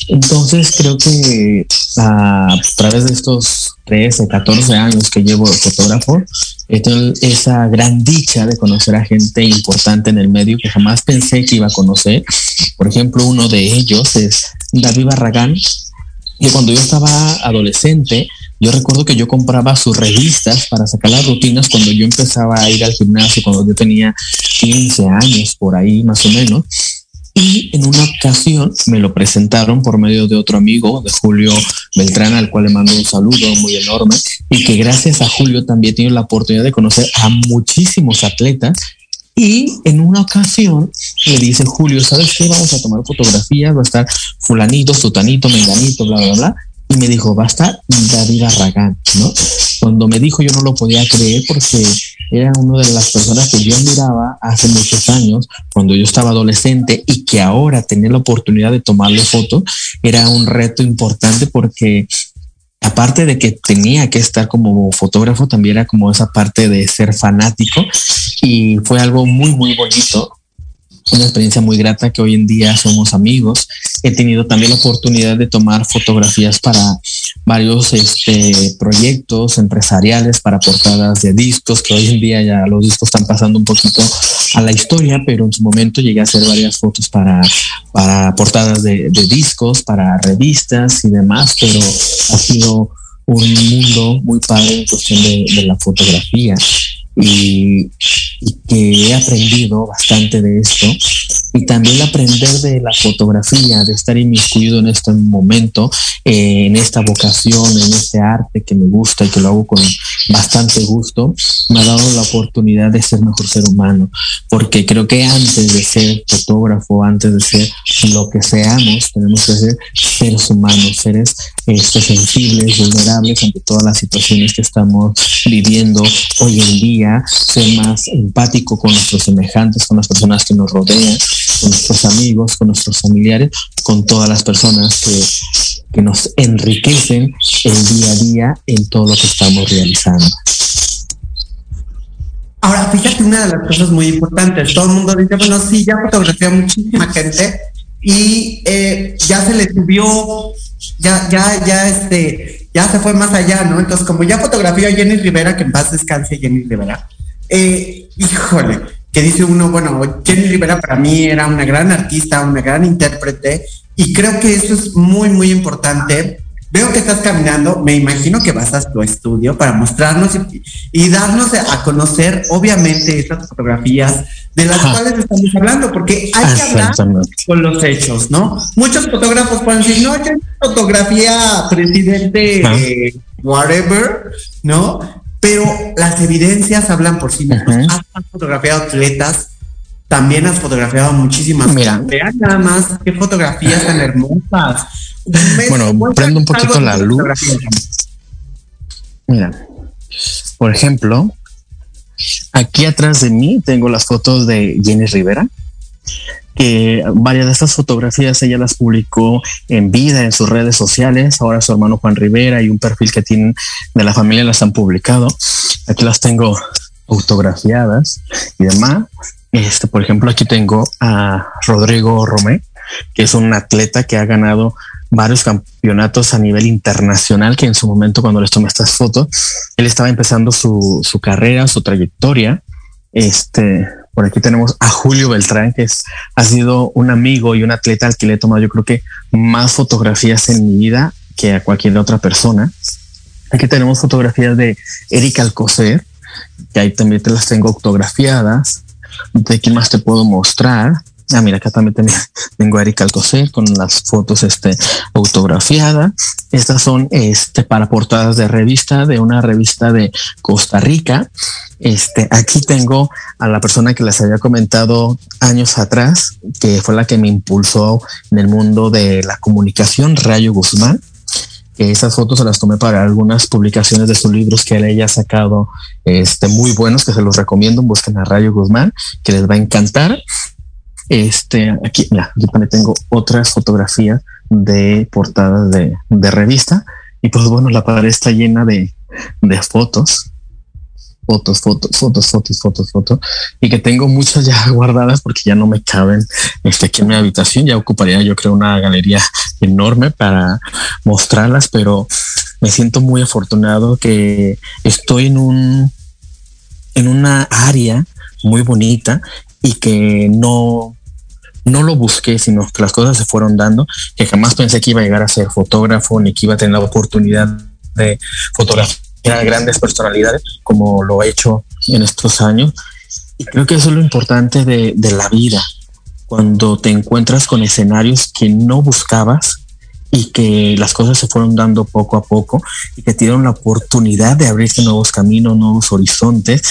[SPEAKER 4] Entonces creo que a través de estos 13, 14 años que llevo fotógrafo, he tenido esa gran dicha de conocer a gente importante en el medio que jamás pensé que iba a conocer. Por ejemplo, uno de ellos es David Barragán, que cuando yo estaba adolescente Yo recuerdo que yo compraba sus revistas para sacar las rutinas cuando yo empezaba a ir al gimnasio, cuando yo tenía 15 años, por ahí más o menos. Y en una ocasión me lo presentaron por medio de otro amigo, de Julio Beltrán, al cual le mando un saludo muy enorme, y que gracias a Julio también he la oportunidad de conocer a muchísimos atletas. Y en una ocasión le dice Julio, ¿sabes qué? Vamos a tomar fotografías, va a estar fulanito, sutanito, menganito, bla, bla, bla. Y me dijo, va a estar David Arragán, ¿no? Cuando me dijo yo no lo podía creer porque era una de las personas que yo miraba hace muchos años, cuando yo estaba adolescente y que ahora tenía la oportunidad de tomarle foto, era un reto importante porque aparte de que tenía que estar como fotógrafo, también era como esa parte de ser fanático y fue algo muy, muy bonito una experiencia muy grata que hoy en día somos amigos. He tenido también la oportunidad de tomar fotografías para varios este, proyectos empresariales, para portadas de discos, que hoy en día ya los discos están pasando un poquito a la historia, pero en su momento llegué a hacer varias fotos para, para portadas de, discos, para revistas y demás, pero ha sido un mundo muy padre en cuestión de, de la fotografía y, que he aprendido bastante de esto. Y también aprender de la fotografía, de estar inmiscuido en este momento, eh, en esta vocación, en este arte que me gusta y que lo hago con bastante gusto, me ha dado la oportunidad de ser mejor ser humano, porque creo que antes de ser fotógrafo, antes de ser lo que seamos, tenemos que ser seres humanos, seres este, sensibles, vulnerables ante todas las situaciones que estamos viviendo hoy en día, ser más empático con nuestros semejantes, con las personas que nos rodean, con nuestros amigos, con nuestros familiares, con todas las personas que, que nos enriquecen el día a día en todo lo que estamos realizando.
[SPEAKER 3] Ahora, fíjate una de las cosas muy importantes. Todo el mundo dice, bueno, sí, ya fotografía muchísima gente y eh, ya se le subió, ya, ya, ya, este, ya se fue más allá, ¿no? Entonces, como ya fotografió a Jenny Rivera, que en paz descanse Jenny Rivera, eh, híjole, que dice uno, bueno, Jenny Rivera para mí era una gran artista, una gran intérprete, y creo que eso es muy, muy importante. Veo que estás caminando, me imagino que vas a tu estudio para mostrarnos y, darnos a conocer, obviamente, estas fotografías de las cuales estamos hablando, porque hay que hablar con los hechos, ¿no? Muchos fotógrafos pueden decir, no, yo fotografía presidente, eh, whatever, ¿no? pero las evidencias hablan por sí mismas. Has fotografiado atletas, también has fotografiado muchísimas.
[SPEAKER 4] Mira,
[SPEAKER 3] vean nada más qué fotografías tan hermosas.
[SPEAKER 4] Bueno, prendo un poquito la luz. Mira, por ejemplo, aquí atrás de mí tengo las fotos de Jenny Rivera que varias de estas fotografías ella las publicó en vida en sus redes sociales. Ahora su hermano Juan Rivera y un perfil que tienen de la familia las han publicado. Aquí las tengo autografiadas y demás. Este, por ejemplo, aquí tengo a Rodrigo Romé, que es un atleta que ha ganado varios campeonatos a nivel internacional, que en su momento cuando les tomé estas fotos, él estaba empezando su, su carrera, su trayectoria. Este, por aquí tenemos a Julio Beltrán, que es, ha sido un amigo y un atleta al que le he tomado yo creo que más fotografías en mi vida que a cualquier otra persona. Aquí tenemos fotografías de Erika Alcocer, que ahí también te las tengo autografiadas. ¿De quién más te puedo mostrar? Ah, mira, acá también tengo *laughs* a Erika Alcocer con las fotos este, autografiadas. Estas son este, para portadas de revista, de una revista de Costa Rica. Este, aquí tengo a la persona que les había comentado años atrás, que fue la que me impulsó en el mundo de la comunicación, Rayo Guzmán. Que esas fotos se las tomé para algunas publicaciones de sus libros que él haya sacado, este, muy buenos, que se los recomiendo. Busquen a Rayo Guzmán, que les va a encantar. Este, aquí, mira, aquí también tengo otras fotografías de portadas de, de revista. Y pues bueno, la pared está llena de, de fotos fotos, fotos, fotos, fotos, fotos, fotos, y que tengo muchas ya *laughs* guardadas porque ya no me caben este, aquí en mi habitación. Ya ocuparía, yo creo, una galería enorme para mostrarlas, pero me siento muy afortunado que estoy en un, en una área muy bonita y que no, no lo busqué, sino que las cosas se fueron dando, que jamás pensé que iba a llegar a ser fotógrafo ni que iba a tener la oportunidad de fotografía a grandes personalidades, como lo he hecho en estos años. Y creo que eso es lo importante de, de la vida, cuando te encuentras con escenarios que no buscabas y que las cosas se fueron dando poco a poco y que te dieron la oportunidad de abrirte nuevos caminos, nuevos horizontes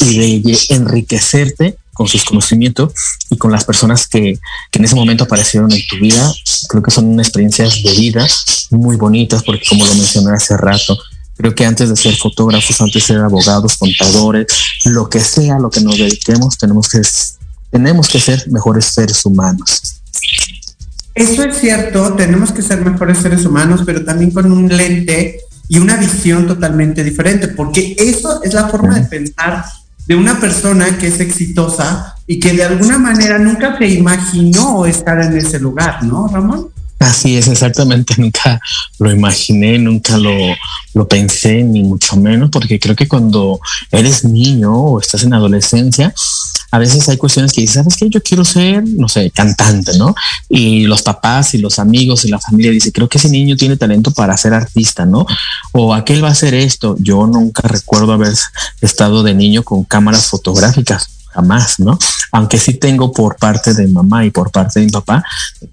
[SPEAKER 4] y de enriquecerte con sus conocimientos y con las personas que, que, en ese momento aparecieron en tu vida. Creo que son experiencias de vida muy bonitas porque como lo mencioné hace rato, creo que antes de ser fotógrafos, antes de ser abogados, contadores, lo que sea, lo que nos dediquemos, tenemos que, tenemos que ser mejores seres humanos.
[SPEAKER 3] Eso es cierto, tenemos que ser mejores seres humanos, pero también con un lente y una visión totalmente diferente, porque eso es la forma de pensar de una persona que es exitosa y que de alguna manera nunca se imaginó estar en ese lugar, ¿no, Ramón?
[SPEAKER 4] Así es, exactamente. *laughs* Nunca lo imaginé, nunca lo, lo pensé, ni mucho menos, porque creo que cuando eres niño o estás en adolescencia, a veces hay cuestiones que dices, ¿sabes qué? Yo quiero ser, no sé, cantante, ¿no? Y los papás y los amigos y la familia dicen, creo que ese niño tiene talento para ser artista, ¿no? O aquel va a hacer esto. Yo nunca recuerdo haber estado de niño con cámaras fotográficas jamás, ¿no? Aunque sí tengo por parte de mamá y por parte de mi papá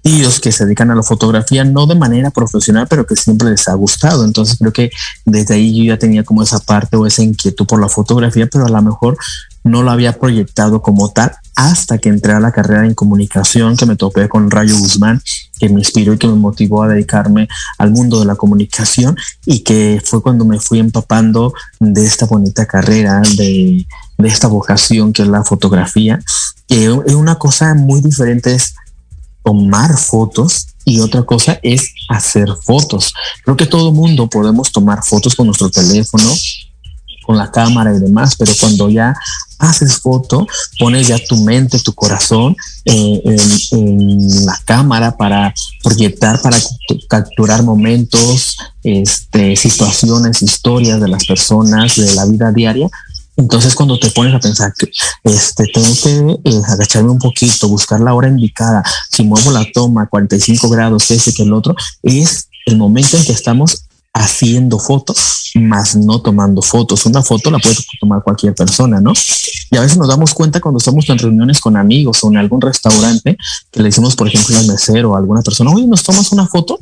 [SPEAKER 4] tíos que se dedican a la fotografía, no de manera profesional, pero que siempre les ha gustado. Entonces creo que desde ahí yo ya tenía como esa parte o esa inquietud por la fotografía, pero a lo mejor no lo había proyectado como tal hasta que entré a la carrera en comunicación, que me topé con Rayo Guzmán, que me inspiró y que me motivó a dedicarme al mundo de la comunicación y que fue cuando me fui empapando de esta bonita carrera, de, de esta vocación que es la fotografía, que es una cosa muy diferente es tomar fotos y otra cosa es hacer fotos. Creo que todo mundo podemos tomar fotos con nuestro teléfono, con la cámara y demás, pero cuando ya haces foto, pones ya tu mente, tu corazón eh, en, la cámara para proyectar, para capturar momentos, este, situaciones, historias de las personas, de la vida diaria. Entonces cuando te pones a pensar que este, tengo que eh, agacharme un poquito, buscar la hora indicada, si muevo la toma a 45 grados, ese que el otro, es el momento en que estamos haciendo fotos, más no tomando fotos. Una foto la puede tomar cualquier persona, ¿no? Y a veces nos damos cuenta cuando estamos en reuniones con amigos o en algún restaurante que le decimos, por ejemplo, al mesero o a alguna persona, oye, nos tomas una foto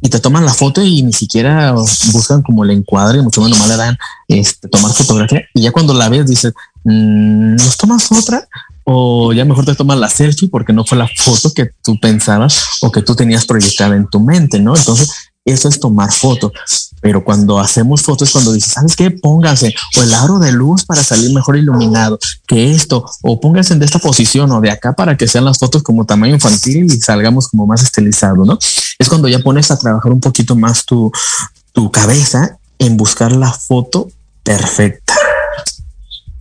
[SPEAKER 4] y te toman la foto y ni siquiera buscan como el encuadre, mucho menos mal le dan este, tomar fotografía. Y ya cuando la ves, dices, mm, ¿nos tomas otra? o ya mejor te tomas la selfie porque no fue la foto que tú pensabas o que tú tenías proyectada en tu mente, ¿no? Entonces, eso es tomar fotos. Pero cuando hacemos fotos, cuando dices, ¿sabes qué? Pónganse o el aro de luz para salir mejor iluminado que esto, o pónganse de esta posición o de acá para que sean las fotos como tamaño infantil y salgamos como más estilizados, ¿no? Es cuando ya pones a trabajar un poquito más tu, tu cabeza en buscar la foto perfecta.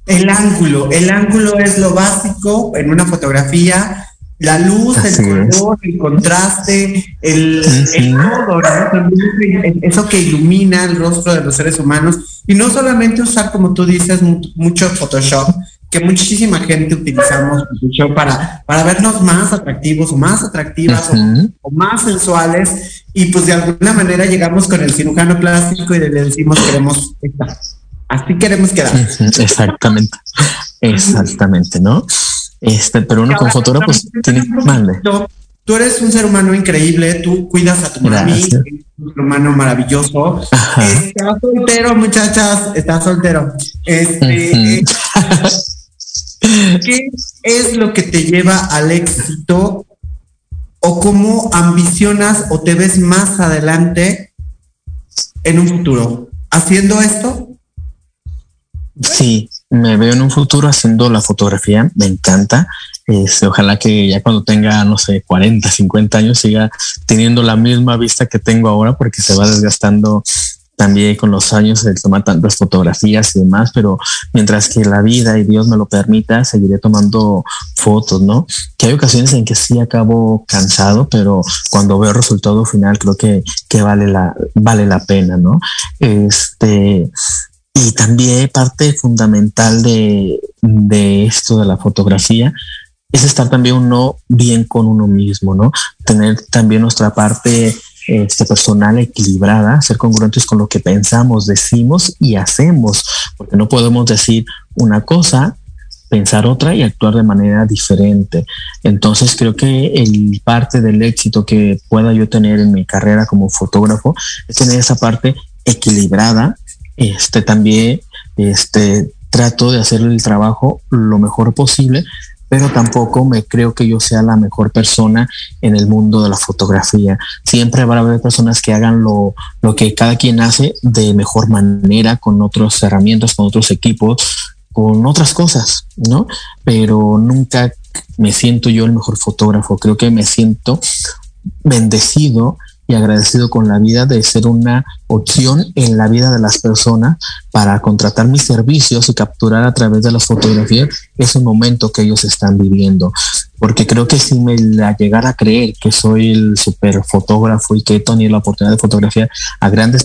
[SPEAKER 3] El ángulo, el ángulo es lo básico en una fotografía la luz, el color, el contraste, el, eso que ilumina el rostro de los seres humanos. Y no solamente usar, como tú dices, mucho Photoshop, que muchísima gente utilizamos Photoshop para, para vernos más atractivos o más atractivas o, más sensuales. Y pues de alguna manera llegamos con el cirujano plástico y le decimos queremos Así queremos quedar.
[SPEAKER 4] Exactamente, exactamente, ¿no? Este, pero uno con fotógrafo pues, tiene mande.
[SPEAKER 3] Tú eres un ser humano increíble, tú cuidas a tu mami, un ser humano maravilloso. Estás soltero, muchachas, estás soltero. Este, *laughs* ¿Qué es lo que te lleva al éxito o cómo ambicionas o te ves más adelante en un futuro? ¿Haciendo esto?
[SPEAKER 4] Sí, me veo en un futuro haciendo la fotografía, me encanta. Este, ojalá que ya cuando tenga, no sé, 40, 50 años siga teniendo la misma vista que tengo ahora porque se va desgastando también con los años el tomar tantas fotografías y demás, pero mientras que la vida y Dios me lo permita, seguiré tomando fotos, ¿no? Que hay ocasiones en que sí acabo cansado, pero cuando veo el resultado final creo que, que vale la, vale la pena, ¿no? Este, y también parte fundamental de, esto de la fotografía es estar también uno bien con uno mismo, ¿no? Tener también nuestra parte este, personal equilibrada, ser congruentes con lo que pensamos, decimos y hacemos, porque no podemos decir una cosa pensar otra y actuar de manera diferente. Entonces creo que el parte del éxito que pueda yo tener en mi carrera como fotógrafo es tener esa parte equilibrada. Este también este trato de hacer el trabajo lo mejor posible, pero tampoco me creo que yo sea la mejor persona en el mundo de la fotografía. Siempre habrá haber personas que hagan lo, lo que cada quien hace de mejor manera, con otras herramientas, con otros equipos, con otras cosas, ¿no? Pero nunca me siento yo el mejor fotógrafo. Creo que me siento bendecido y agradecido con la vida de ser una opción en la vida de las personas para contratar mis servicios y capturar a través de las fotografías ese momento que ellos están viviendo. Porque creo que si me la llegara a creer que soy el super fotógrafo y que he tenido la oportunidad de fotografiar a grandes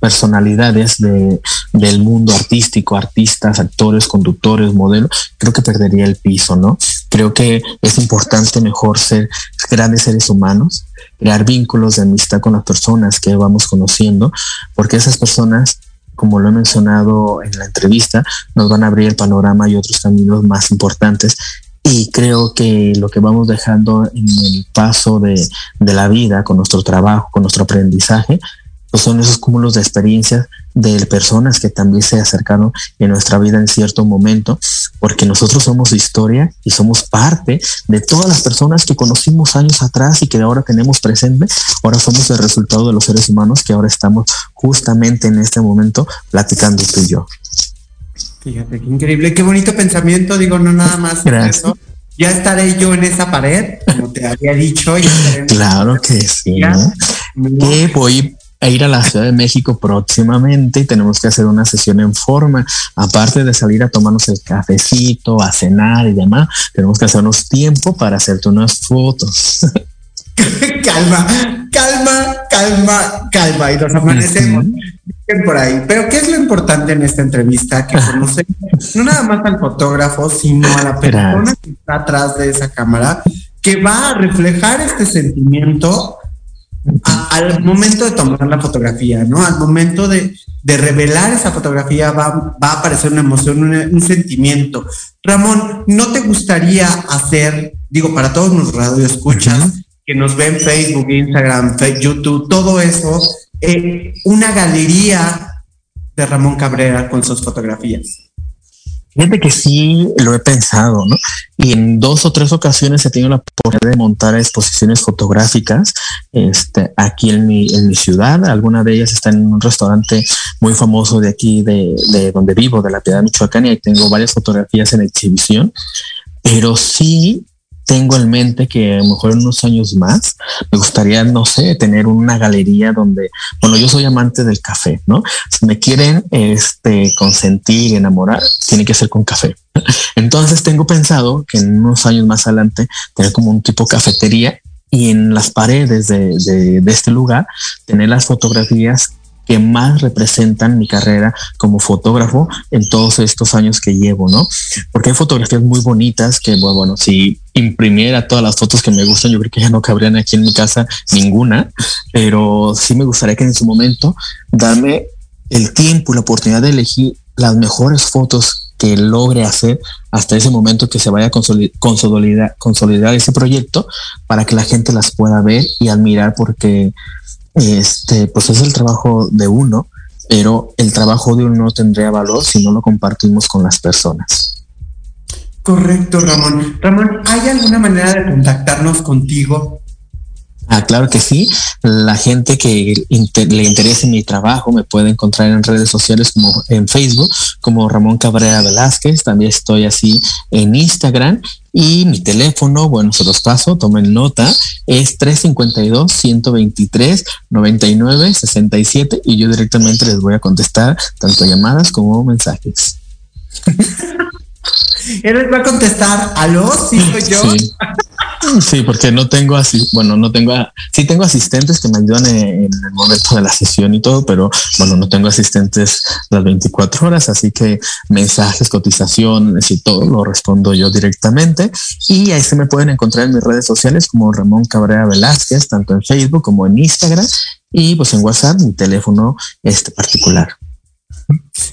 [SPEAKER 4] personalidades del mundo artístico, artistas, actores, conductores, modelos, creo que perdería el piso, ¿no? Creo que es importante mejor ser grandes seres humanos crear vínculos de amistad con las personas que vamos conociendo, porque esas personas, como lo he mencionado en la entrevista, nos van a abrir el panorama y otros caminos más importantes. Y creo que lo que vamos dejando en el paso de, de la vida, con nuestro trabajo, con nuestro aprendizaje, pues son esos cúmulos de experiencias de personas que también se acercaron en nuestra vida en cierto momento, porque nosotros somos historia y somos parte de todas las personas que conocimos años atrás y que ahora tenemos presente. Ahora somos el resultado de los seres humanos que ahora estamos justamente en este momento platicando tú y yo.
[SPEAKER 3] Fíjate, qué increíble, qué bonito pensamiento, digo, no nada más eso. Ya estaré yo en esa pared, como te había dicho.
[SPEAKER 4] claro que sí. Que voy a ir a la Ciudad de México próximamente y tenemos que hacer una sesión en forma. Aparte de salir a tomarnos el cafecito, a cenar y demás, tenemos que hacernos tiempo para hacerte unas fotos. *laughs*
[SPEAKER 3] calma, calma, calma, calma. Y nos amanecemos por ahí. Pero ¿qué es lo importante en esta entrevista? Que conocemos no nada más al fotógrafo, sino a la persona que está atrás de esa cámara, que va a reflejar este sentimiento al momento de tomar la fotografía, ¿no? Al momento de, revelar esa fotografía va, a aparecer una emoción, un, sentimiento. Ramón, ¿no te gustaría hacer, digo, para todos los radioescuchas que nos ven Facebook, Instagram, YouTube, todo eso, eh, una galería de Ramón Cabrera con sus fotografías?
[SPEAKER 4] Fíjate que sí lo he pensado, ¿no? Y en dos o tres ocasiones he tenido la oportunidad de montar exposiciones fotográficas este, aquí en mi, en mi ciudad. Alguna de ellas está en un restaurante muy famoso de aquí, de, de donde vivo, de la Piedad Michoacán, y ahí tengo varias fotografías en exhibición. Pero sí tengo en mente que a lo mejor en unos años más me gustaría, no sé, tener una galería donde, bueno, yo soy amante del café, ¿no? Si me quieren este, consentir, enamorar, tiene que ser con café. *laughs* Entonces tengo pensado que en unos años más adelante tener como un tipo cafetería y en las paredes de, de, de este lugar tener las fotografías que más representan mi carrera como fotógrafo en todos estos años que llevo, ¿no? Porque hay fotografías muy bonitas que, bueno, si imprimiera todas las fotos que me gustan, yo creo que ya no cabrían aquí en mi casa ninguna, pero sí me gustaría que en su momento darme el tiempo y la oportunidad de elegir las mejores fotos que logre hacer hasta ese momento que se vaya a consolidar, consolidar ese proyecto para que la gente las pueda ver y admirar porque este, pues es el trabajo de uno, pero el trabajo de uno no tendría valor si no lo compartimos con las personas.
[SPEAKER 3] Correcto, Ramón. Ramón, ¿hay alguna manera de contactarnos contigo?
[SPEAKER 4] Ah, claro que sí. La gente que le interese mi trabajo me puede encontrar en redes sociales como en Facebook, como Ramón Cabrera Velázquez. También estoy así en Instagram. Y mi teléfono, bueno, se los paso, tomen nota, es 352-123-99-67 y yo directamente les voy a contestar tanto llamadas como mensajes. *laughs*
[SPEAKER 3] Él les va a contestar, aló, sí soy yo.
[SPEAKER 4] Sí, porque no tengo así, bueno, no tengo, sí tengo asistentes que me ayudan en, el momento de la sesión y todo, pero bueno, no tengo asistentes las 24 horas, así que mensajes, cotizaciones y todo lo respondo yo directamente. Y ahí se me pueden encontrar en mis redes sociales como Ramón Cabrera Velázquez, tanto en Facebook como en Instagram y pues en WhatsApp mi teléfono este particular.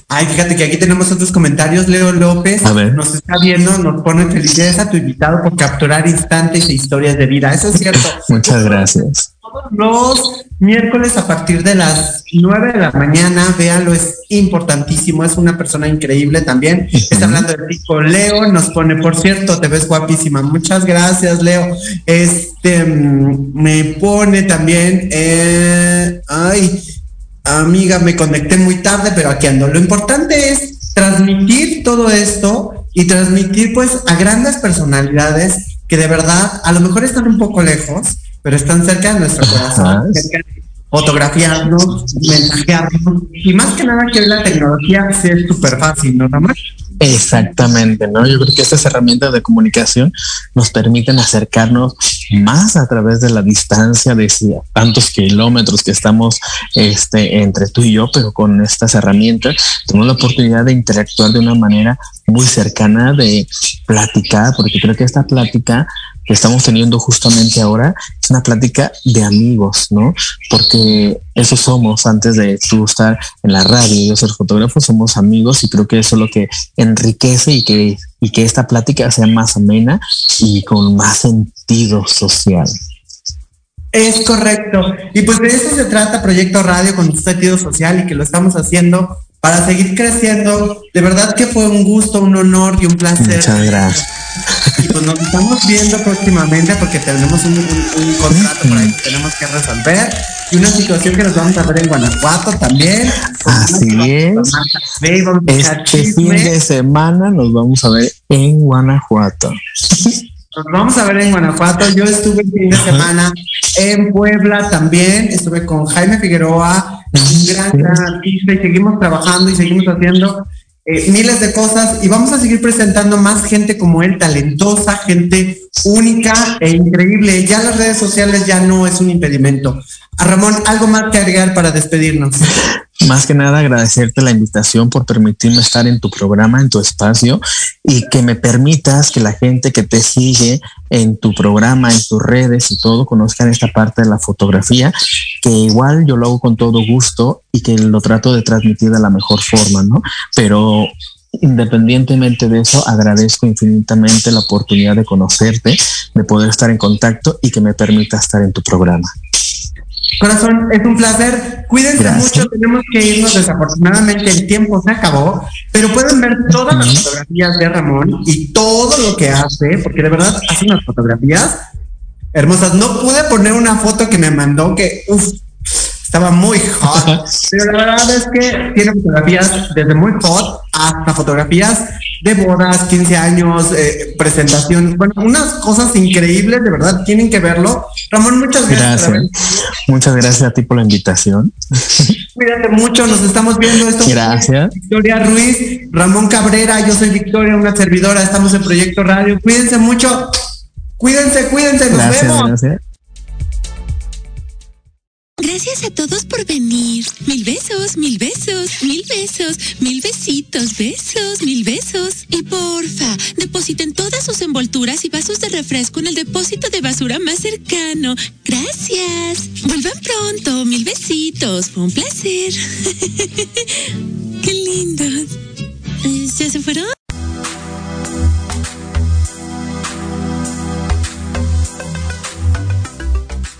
[SPEAKER 3] Ay, fíjate que aquí tenemos otros comentarios. Leo López nos está viendo, nos pone felicidades a tu invitado por capturar instantes e historias de vida. Eso es cierto.
[SPEAKER 4] Muchas gracias.
[SPEAKER 3] Todos los miércoles a partir de las 9 de la mañana, véanlo, es importantísimo. Es una persona increíble también. Está hablando de Pico Leo, nos pone, por cierto, te ves guapísima. Muchas gracias, Leo. Este mm, me pone también, eh, ay, amiga, me conecté muy tarde, pero aquí ando. Lo importante es transmitir todo esto y transmitir pues a grandes personalidades que de verdad a lo mejor están un poco lejos, pero están cerca de nuestro corazón, cerca de fotografiarnos, mensajearnos y más que nada que la tecnología sea súper fácil, ¿no, Ramón?
[SPEAKER 4] Exactamente, ¿no? Yo creo que estas herramientas de comunicación nos permiten acercarnos más a través de la distancia de tantos kilómetros que estamos este, entre tú y yo, pero con estas herramientas tenemos la oportunidad de interactuar de una manera muy cercana, de platicar, porque creo que esta plática que estamos teniendo justamente ahora es una plática de amigos, ¿no? Porque eso somos antes de tú estar en la radio y yo ser fotógrafo, somos amigos y creo que eso es lo que enriquece y que, y que esta plática sea más amena y con más sentido social.
[SPEAKER 3] Es correcto. Y pues de eso se trata Proyecto Radio con sentido social y que lo estamos haciendo para seguir creciendo. De verdad que fue un gusto, un honor y un placer.
[SPEAKER 4] Muchas gracias.
[SPEAKER 3] Y pues nos estamos viendo próximamente porque tenemos un, contrato por ahí que tenemos que resolver y una situación que nos vamos a ver en Guanajuato también.
[SPEAKER 4] Así es. Este fin de semana nos vamos a ver en Guanajuato. *laughs*
[SPEAKER 3] Nos vamos a ver en Guanajuato. Yo estuve el fin de semana en Puebla también. Estuve con Jaime Figueroa, un gran, gran artista, y seguimos trabajando y seguimos haciendo eh, miles de cosas y vamos a seguir presentando más gente como él, talentosa, gente única e increíble. Ya las redes sociales ya no es un impedimento. A Ramón, ¿algo más que agregar para despedirnos?
[SPEAKER 4] Más que nada agradecerte la invitación por permitirme estar en tu programa, en tu espacio y que me permitas que la gente que te sigue en tu programa, en tus redes y todo, conozcan esta parte de la fotografía, que igual yo lo hago con todo gusto y que lo trato de transmitir de la mejor forma, ¿no? Pero independientemente de eso, agradezco infinitamente la oportunidad de conocerte, de poder estar en contacto y que me permita estar en tu programa.
[SPEAKER 3] Corazón, es un placer. Cuídense mucho, tenemos que irnos. Desafortunadamente el tiempo se acabó, pero pueden ver todas las fotografías de Ramón y todo lo que hace, porque de verdad hace unas fotografías hermosas. No pude poner una foto que me mandó que estaba muy hot, pero la verdad es que tiene fotografías desde muy hot hasta fotografías de bodas, 15 años, eh, presentación, bueno, unas cosas increíbles, de verdad, tienen que verlo. Ramón, muchas gracias.
[SPEAKER 4] Muchas gracias a ti por la invitación. *laughs*
[SPEAKER 3] Cuídate mucho, nos estamos viendo. Esto
[SPEAKER 4] gracias.
[SPEAKER 3] Victoria Ruiz, Ramón Cabrera, yo soy Victoria, una servidora, estamos en Proyecto Radio. Cuídense mucho. Cuídense, cuídense, nos vemos. Gracias.
[SPEAKER 14] Gracias a todos por venir. Mil besos, mil besos, mil besos, mil besitos, besos, mil besos. Y porfa, depositen todas sus envolturas y vasos de refresco en el depósito de basura más cercano. Gracias. Vuelvan pronto, mil besitos. Fue un placer. *laughs* Qué lindos. ¿Ya se fueron?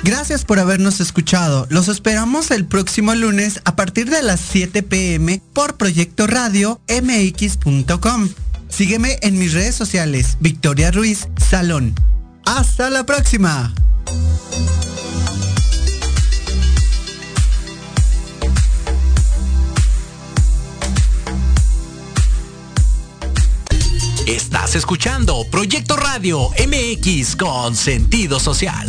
[SPEAKER 3] Gracias por habernos escuchado. Los esperamos el próximo lunes a partir de las 7 pm por Proyecto Radio mx.com. Sígueme en mis redes sociales, Victoria Ruiz Salón. Hasta la próxima.
[SPEAKER 1] Estás escuchando Proyecto Radio MX con sentido social.